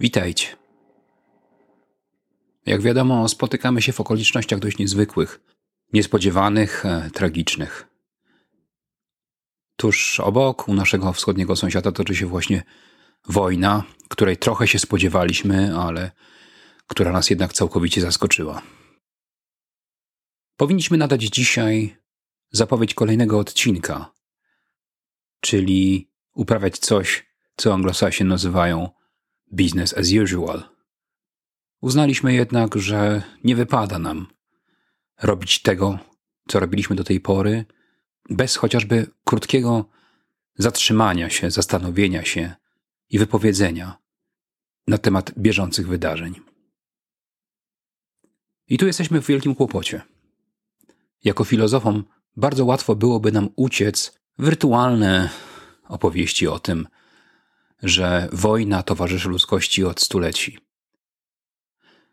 Witajcie. Jak wiadomo, spotykamy się w okolicznościach dość niezwykłych, niespodziewanych, e, tragicznych. Tuż obok, u naszego wschodniego sąsiada, toczy się właśnie wojna, której trochę się spodziewaliśmy, ale która nas jednak całkowicie zaskoczyła. Powinniśmy nadać dzisiaj zapowiedź kolejnego odcinka, czyli uprawiać coś, co anglosasi nazywają business as usual. Uznaliśmy jednak, że nie wypada nam robić tego, co robiliśmy do tej pory, bez chociażby krótkiego zatrzymania się, zastanowienia się i wypowiedzenia na temat bieżących wydarzeń. I tu jesteśmy w wielkim kłopocie. Jako filozofom bardzo łatwo byłoby nam uciec w rytualne opowieści o tym, że wojna towarzyszy ludzkości od stuleci.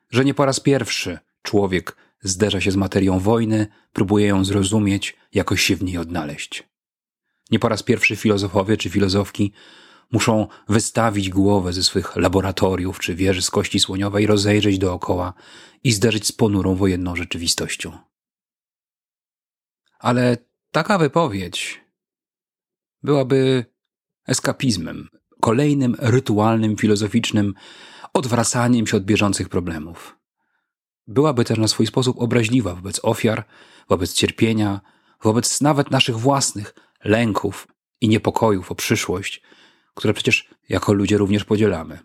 Że nie po raz pierwszy człowiek zderza się z materią wojny, próbuje ją zrozumieć, jakoś się w niej odnaleźć. Nie po raz pierwszy filozofowie czy filozofki muszą wystawić głowę ze swych laboratoriów czy wieży z kości słoniowej, rozejrzeć dookoła i zderzyć z ponurą wojenną rzeczywistością. Ale taka wypowiedź byłaby eskapizmem, kolejnym rytualnym, filozoficznym odwracaniem się od bieżących problemów. Byłaby też na swój sposób obraźliwa wobec ofiar, wobec cierpienia, wobec nawet naszych własnych lęków i niepokojów o przyszłość, które przecież jako ludzie również podzielamy.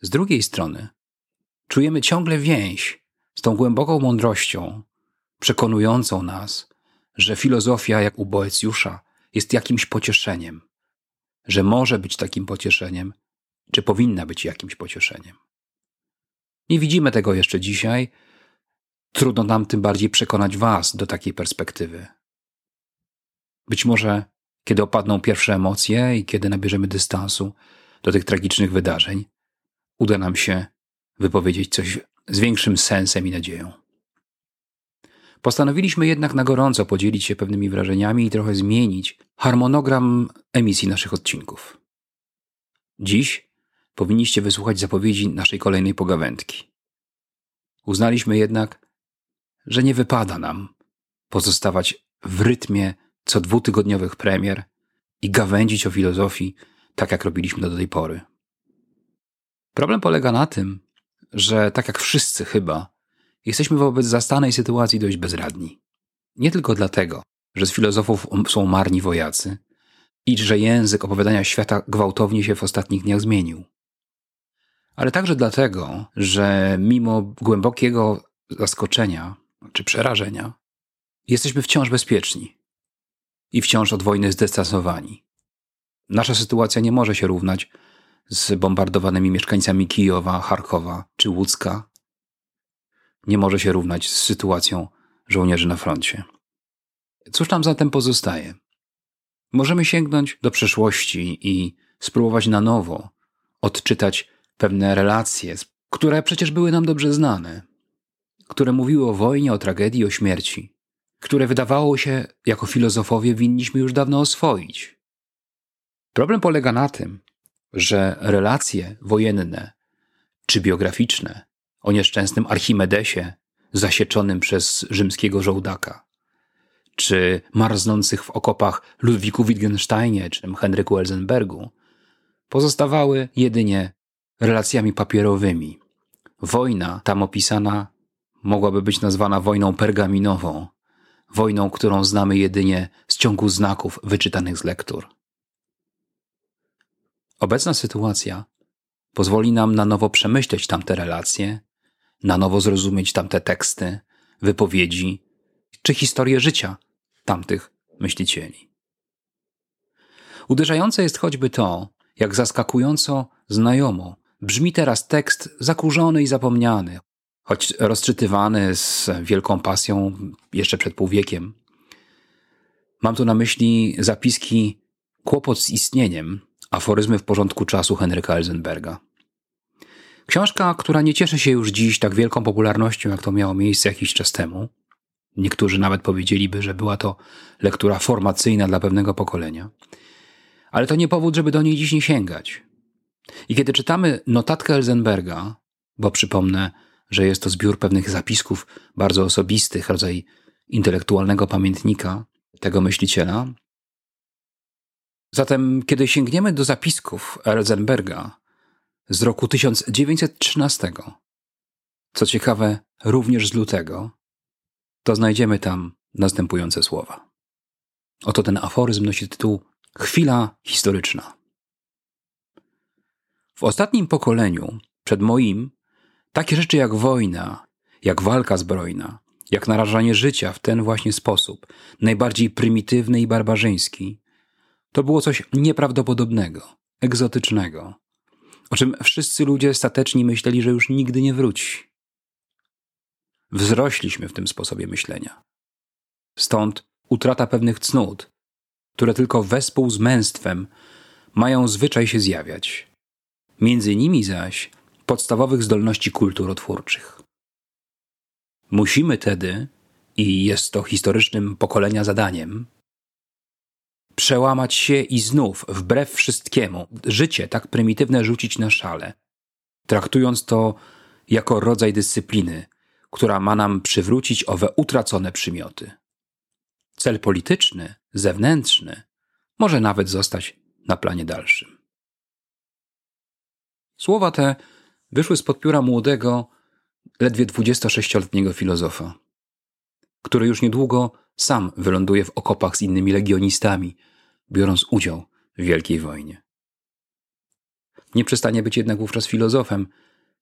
Z drugiej strony, czujemy ciągle więź z tą głęboką mądrością, przekonującą nas, że filozofia, jak u Boecjusza, jest jakimś pocieszeniem, że może być takim pocieszeniem, czy powinna być jakimś pocieszeniem. Nie widzimy tego jeszcze dzisiaj. Trudno nam tym bardziej przekonać Was do takiej perspektywy. Być może, kiedy opadną pierwsze emocje i kiedy nabierzemy dystansu do tych tragicznych wydarzeń, uda nam się wypowiedzieć coś z większym sensem i nadzieją. Postanowiliśmy jednak na gorąco podzielić się pewnymi wrażeniami i trochę zmienić harmonogram emisji naszych odcinków. Dziś powinniście wysłuchać zapowiedzi naszej kolejnej pogawędki. Uznaliśmy jednak, że nie wypada nam pozostawać w rytmie co dwutygodniowych premier i gawędzić o filozofii tak jak robiliśmy do tej pory. Problem polega na tym, że tak jak wszyscy chyba, Jesteśmy wobec zastanej sytuacji dość bezradni. Nie tylko dlatego, że z filozofów są marni wojacy i że język opowiadania świata gwałtownie się w ostatnich dniach zmienił. Ale także dlatego, że mimo głębokiego zaskoczenia czy przerażenia, jesteśmy wciąż bezpieczni i wciąż od wojny zdystansowani. Nasza sytuacja nie może się równać z bombardowanymi mieszkańcami Kijowa, Charkowa czy Łódzka, nie może się równać z sytuacją żołnierzy na froncie. Cóż nam zatem pozostaje? Możemy sięgnąć do przeszłości i spróbować na nowo odczytać pewne relacje, które przecież były nam dobrze znane, które mówiły o wojnie, o tragedii, o śmierci, które wydawało się, jako filozofowie, winniśmy już dawno oswoić. Problem polega na tym, że relacje wojenne czy biograficzne o nieszczęsnym Archimedesie zasieczonym przez rzymskiego żołdaka, czy marznących w okopach Ludwiku Wittgensteinie czy Henryku Elzenbergu, pozostawały jedynie relacjami papierowymi. Wojna tam opisana mogłaby być nazwana wojną pergaminową, wojną, którą znamy jedynie z ciągu znaków wyczytanych z lektur. Obecna sytuacja pozwoli nam na nowo przemyśleć tamte relacje na nowo zrozumieć tamte teksty, wypowiedzi czy historię życia tamtych myślicieli. Uderzające jest choćby to, jak zaskakująco znajomo brzmi teraz tekst zakurzony i zapomniany, choć rozczytywany z wielką pasją jeszcze przed półwiekiem. Mam tu na myśli zapiski Kłopot z istnieniem, aforyzmy w porządku czasu Henryka Elzenberga. Książka, która nie cieszy się już dziś tak wielką popularnością, jak to miało miejsce jakiś czas temu. Niektórzy nawet powiedzieliby, że była to lektura formacyjna dla pewnego pokolenia. Ale to nie powód, żeby do niej dziś nie sięgać. I kiedy czytamy notatkę Elzenberga, bo przypomnę, że jest to zbiór pewnych zapisków bardzo osobistych, rodzaj intelektualnego pamiętnika tego myśliciela. Zatem, kiedy sięgniemy do zapisków Elzenberga z roku 1913, co ciekawe, również z lutego, to znajdziemy tam następujące słowa. Oto ten aforyzm nosi tytuł Chwila historyczna. W ostatnim pokoleniu, przed moim, takie rzeczy jak wojna, jak walka zbrojna, jak narażanie życia w ten właśnie sposób, najbardziej prymitywny i barbarzyński, to było coś nieprawdopodobnego, egzotycznego, o czym wszyscy ludzie stateczni myśleli, że już nigdy nie wróci. Wzrośliśmy w tym sposobie myślenia. Stąd utrata pewnych cnót, które tylko wespół z męstwem mają zwyczaj się zjawiać. Między nimi zaś podstawowych zdolności kulturotwórczych. Musimy tedy, i jest to historycznym pokolenia zadaniem, przełamać się i znów, wbrew wszystkiemu, życie tak prymitywne rzucić na szale, traktując to jako rodzaj dyscypliny, która ma nam przywrócić owe utracone przymioty. Cel polityczny, zewnętrzny, może nawet zostać na planie dalszym. Słowa te wyszły spod pióra młodego, ledwie 26-letniego filozofa, który już niedługo sam wyląduje w okopach z innymi legionistami, biorąc udział w Wielkiej Wojnie. Nie przestanie być jednak wówczas filozofem,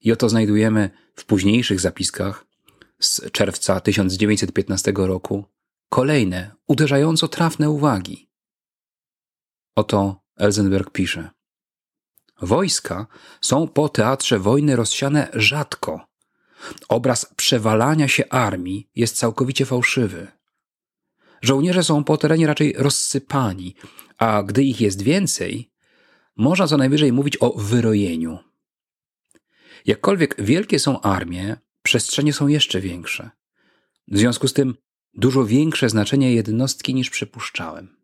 i oto znajdujemy w późniejszych zapiskach z czerwca 1915 roku kolejne, uderzająco trafne uwagi. Oto Elzenberg pisze. Wojska są po teatrze wojny rozsiane rzadko. Obraz przewalania się armii jest całkowicie fałszywy. Żołnierze są po terenie raczej rozsypani, a gdy ich jest więcej, można co najwyżej mówić o wyrojeniu. Jakkolwiek wielkie są armie, przestrzenie są jeszcze większe. W związku z tym dużo większe znaczenie jednostki niż przypuszczałem.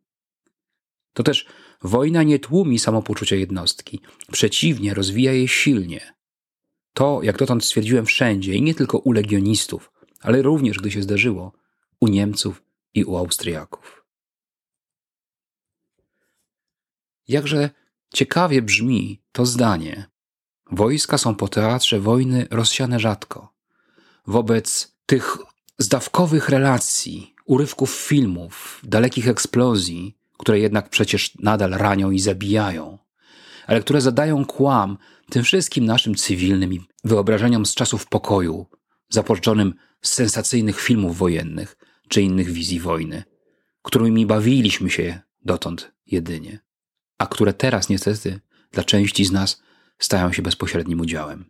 To też wojna nie tłumi samopoczucia jednostki, przeciwnie, rozwija je silnie. To, jak dotąd stwierdziłem wszędzie i nie tylko u legionistów, ale również, gdy się zdarzyło, u Niemców i u Austriaków. Jakże ciekawie brzmi to zdanie. Wojska są po teatrze wojny rozsiane rzadko. Wobec tych zdawkowych relacji, urywków filmów, dalekich eksplozji, które jednak przecież nadal ranią i zabijają, ale które zadają kłam tym wszystkim naszym cywilnym wyobrażeniom z czasów pokoju, zapożyczonym z sensacyjnych filmów wojennych czy innych wizji wojny, którymi bawiliśmy się dotąd jedynie, a które teraz niestety dla części z nas stają się bezpośrednim udziałem.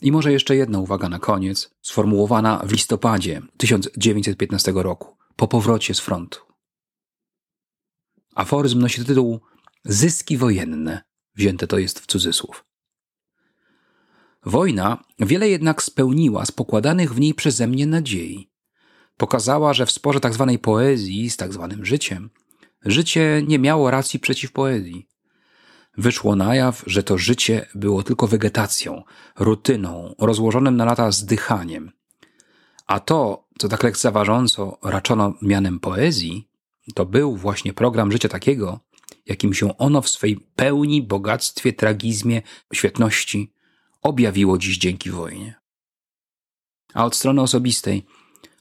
I może jeszcze jedna uwaga na koniec, sformułowana w listopadzie 1915 roku, po powrocie z frontu. Aforyzm nosi tytuł Zyski wojenne, wzięte to jest w cudzysłów. Wojna wiele jednak spełniła z pokładanych w niej przeze mnie nadziei. Pokazała, że w sporze tzw. Tak poezji z tzw. Tak życiem, życie nie miało racji przeciw poezji wyszło na jaw, że to życie było tylko wegetacją, rutyną, rozłożonym na lata zdychaniem. A to, co tak lekceważąco raczono mianem poezji, to był właśnie program życia takiego, jakim się ono w swej pełni, bogactwie, tragizmie, świetności objawiło dziś dzięki wojnie. A od strony osobistej,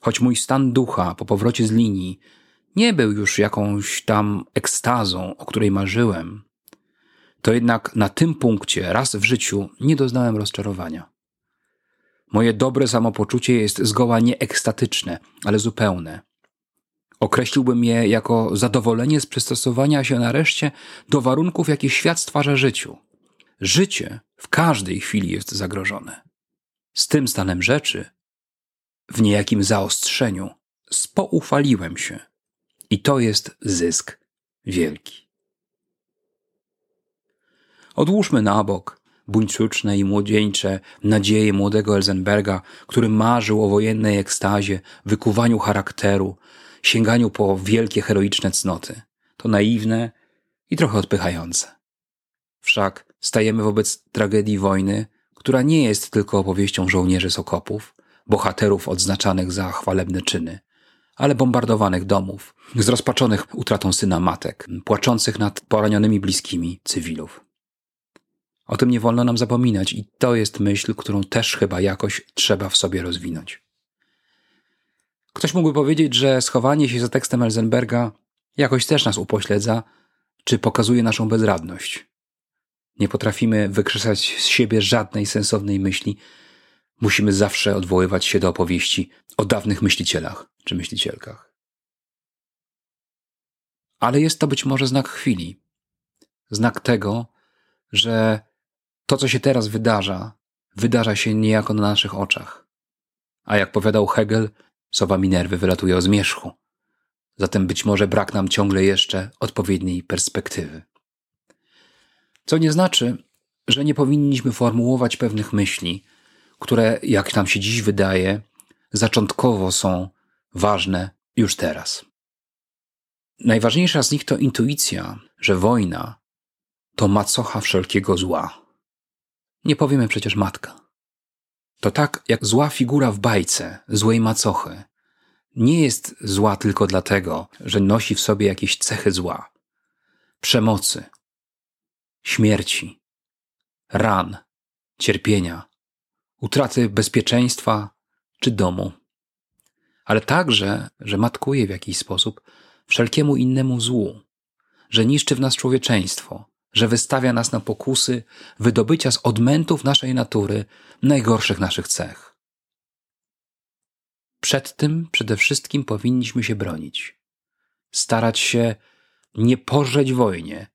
choć mój stan ducha po powrocie z linii nie był już jakąś tam ekstazą, o której marzyłem, to jednak na tym punkcie raz w życiu nie doznałem rozczarowania. Moje dobre samopoczucie jest zgoła nie ekstatyczne, ale zupełne. Określiłbym je jako zadowolenie z przystosowania się nareszcie do warunków, jakie świat stwarza życiu. Życie w każdej chwili jest zagrożone. Z tym stanem rzeczy, w niejakim zaostrzeniu, spoufaliłem się. I to jest zysk wielki. Odłóżmy na bok buńczuczne i młodzieńcze nadzieje młodego Elzenberga, który marzył o wojennej ekstazie, wykuwaniu charakteru, sięganiu po wielkie heroiczne cnoty. To naiwne i trochę odpychające. Wszak stajemy wobec tragedii wojny, która nie jest tylko opowieścią żołnierzy z okopów, bohaterów odznaczanych za chwalebne czyny, ale bombardowanych domów, zrozpaczonych utratą syna matek, płaczących nad poranionymi bliskimi cywilów. O tym nie wolno nam zapominać i to jest myśl, którą też chyba jakoś trzeba w sobie rozwinąć. Ktoś mógłby powiedzieć, że schowanie się za tekstem Elzenberga jakoś też nas upośledza, czy pokazuje naszą bezradność. Nie potrafimy wykrzesać z siebie żadnej sensownej myśli. Musimy zawsze odwoływać się do opowieści o dawnych myślicielach czy myślicielkach. Ale jest to być może znak chwili. Znak tego, że to, co się teraz wydarza, wydarza się niejako na naszych oczach. A jak powiadał Hegel, sowa Minerwy wylatuje o zmierzchu. Zatem być może brak nam ciągle jeszcze odpowiedniej perspektywy. Co nie znaczy, że nie powinniśmy formułować pewnych myśli, które, jak nam się dziś wydaje, zaczątkowo są ważne już teraz. Najważniejsza z nich to intuicja, że wojna to macocha wszelkiego zła. Nie powiemy przecież matka. To tak jak zła figura w bajce złej macochy. Nie jest zła tylko dlatego, że nosi w sobie jakieś cechy zła, przemocy, śmierci, ran, cierpienia, utraty bezpieczeństwa czy domu. Ale także, że matkuje w jakiś sposób wszelkiemu innemu złu, że niszczy w nas człowieczeństwo, że wystawia nas na pokusy wydobycia z odmętów naszej natury najgorszych naszych cech. Przed tym przede wszystkim powinniśmy się bronić, starać się nie pożreć wojnie,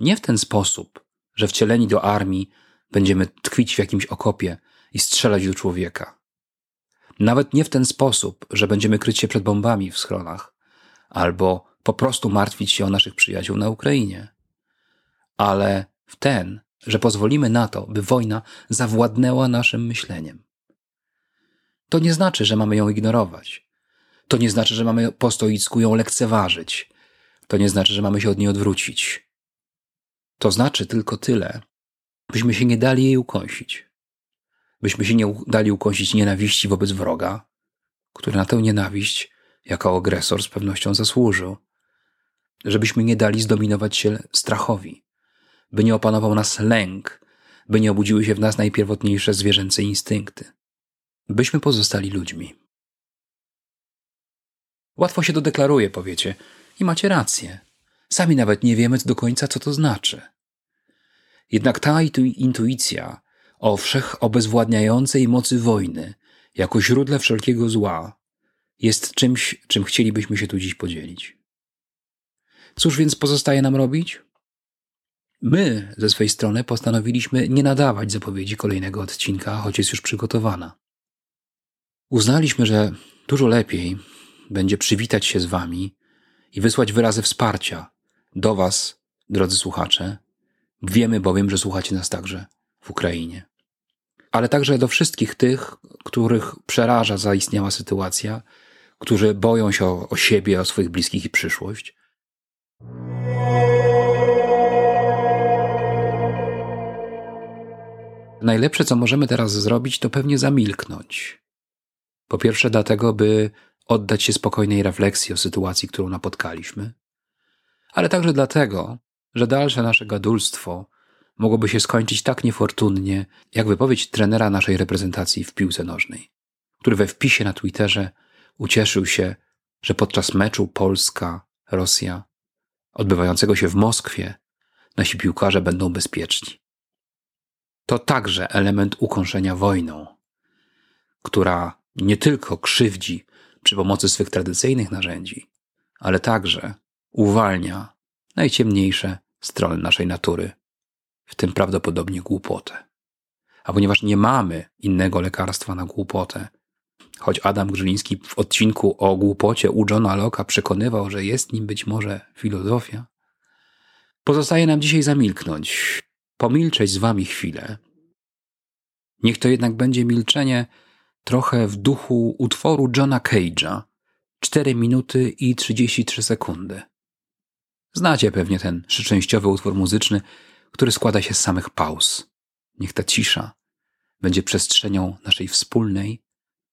nie w ten sposób, że wcieleni do armii będziemy tkwić w jakimś okopie i strzelać do człowieka. Nawet nie w ten sposób, że będziemy kryć się przed bombami w schronach, albo po prostu martwić się o naszych przyjaciół na Ukrainie ale w ten, że pozwolimy na to, by wojna zawładnęła naszym myśleniem. To nie znaczy, że mamy ją ignorować. To nie znaczy, że mamy po stoicku ją lekceważyć. To nie znaczy, że mamy się od niej odwrócić. To znaczy tylko tyle, byśmy się nie dali jej ukąsić. Byśmy się nie dali ukąsić nienawiści wobec wroga, który na tę nienawiść jako agresor z pewnością zasłużył. Żebyśmy nie dali zdominować się strachowi by nie opanował nas lęk, by nie obudziły się w nas najpierwotniejsze zwierzęce instynkty. Byśmy pozostali ludźmi. Łatwo się to deklaruje, powiecie, i macie rację. Sami nawet nie wiemy do końca, co to znaczy. Jednak ta intuicja o wszechobezwładniającej mocy wojny, jako źródle wszelkiego zła, jest czymś, czym chcielibyśmy się tu dziś podzielić. Cóż więc pozostaje nam robić? My ze swojej strony postanowiliśmy nie nadawać zapowiedzi kolejnego odcinka, choć jest już przygotowana. Uznaliśmy, że dużo lepiej będzie przywitać się z Wami i wysłać wyrazy wsparcia do Was, drodzy słuchacze. Wiemy bowiem, że słuchacie nas także w Ukrainie. Ale także do wszystkich tych, których przeraża zaistniała sytuacja, którzy boją się o, o siebie, o swoich bliskich i przyszłość. Najlepsze, co możemy teraz zrobić, to pewnie zamilknąć. Po pierwsze, dlatego, by oddać się spokojnej refleksji o sytuacji, którą napotkaliśmy, ale także dlatego, że dalsze nasze gadulstwo mogłoby się skończyć tak niefortunnie, jak wypowiedź trenera naszej reprezentacji w piłce nożnej, który we wpisie na Twitterze ucieszył się, że podczas meczu Polska-Rosja, odbywającego się w Moskwie, nasi piłkarze będą bezpieczni. To także element ukąszenia wojną, która nie tylko krzywdzi przy pomocy swych tradycyjnych narzędzi, ale także uwalnia najciemniejsze strony naszej natury, w tym prawdopodobnie głupotę. A ponieważ nie mamy innego lekarstwa na głupotę, choć Adam Grzyliński w odcinku o głupocie u Johna Locke'a przekonywał, że jest nim być może filozofia, pozostaje nam dzisiaj zamilknąć, pomilczeć z wami chwilę. Niech to jednak będzie milczenie trochę w duchu utworu Johna Cage'a 4 minuty i 33 sekundy. Znacie pewnie ten trzyczęściowy utwór muzyczny, który składa się z samych pauz. Niech ta cisza będzie przestrzenią naszej wspólnej,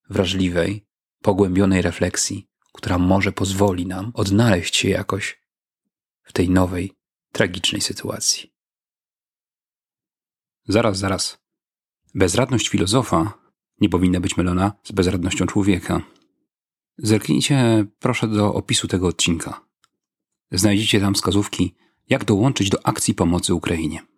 wrażliwej, pogłębionej refleksji, która może pozwoli nam odnaleźć się jakoś w tej nowej, tragicznej sytuacji. Zaraz, zaraz. Bezradność filozofa nie powinna być mylona z bezradnością człowieka. Zerknijcie proszę do opisu tego odcinka. Znajdziecie tam wskazówki, jak dołączyć do akcji pomocy Ukrainie.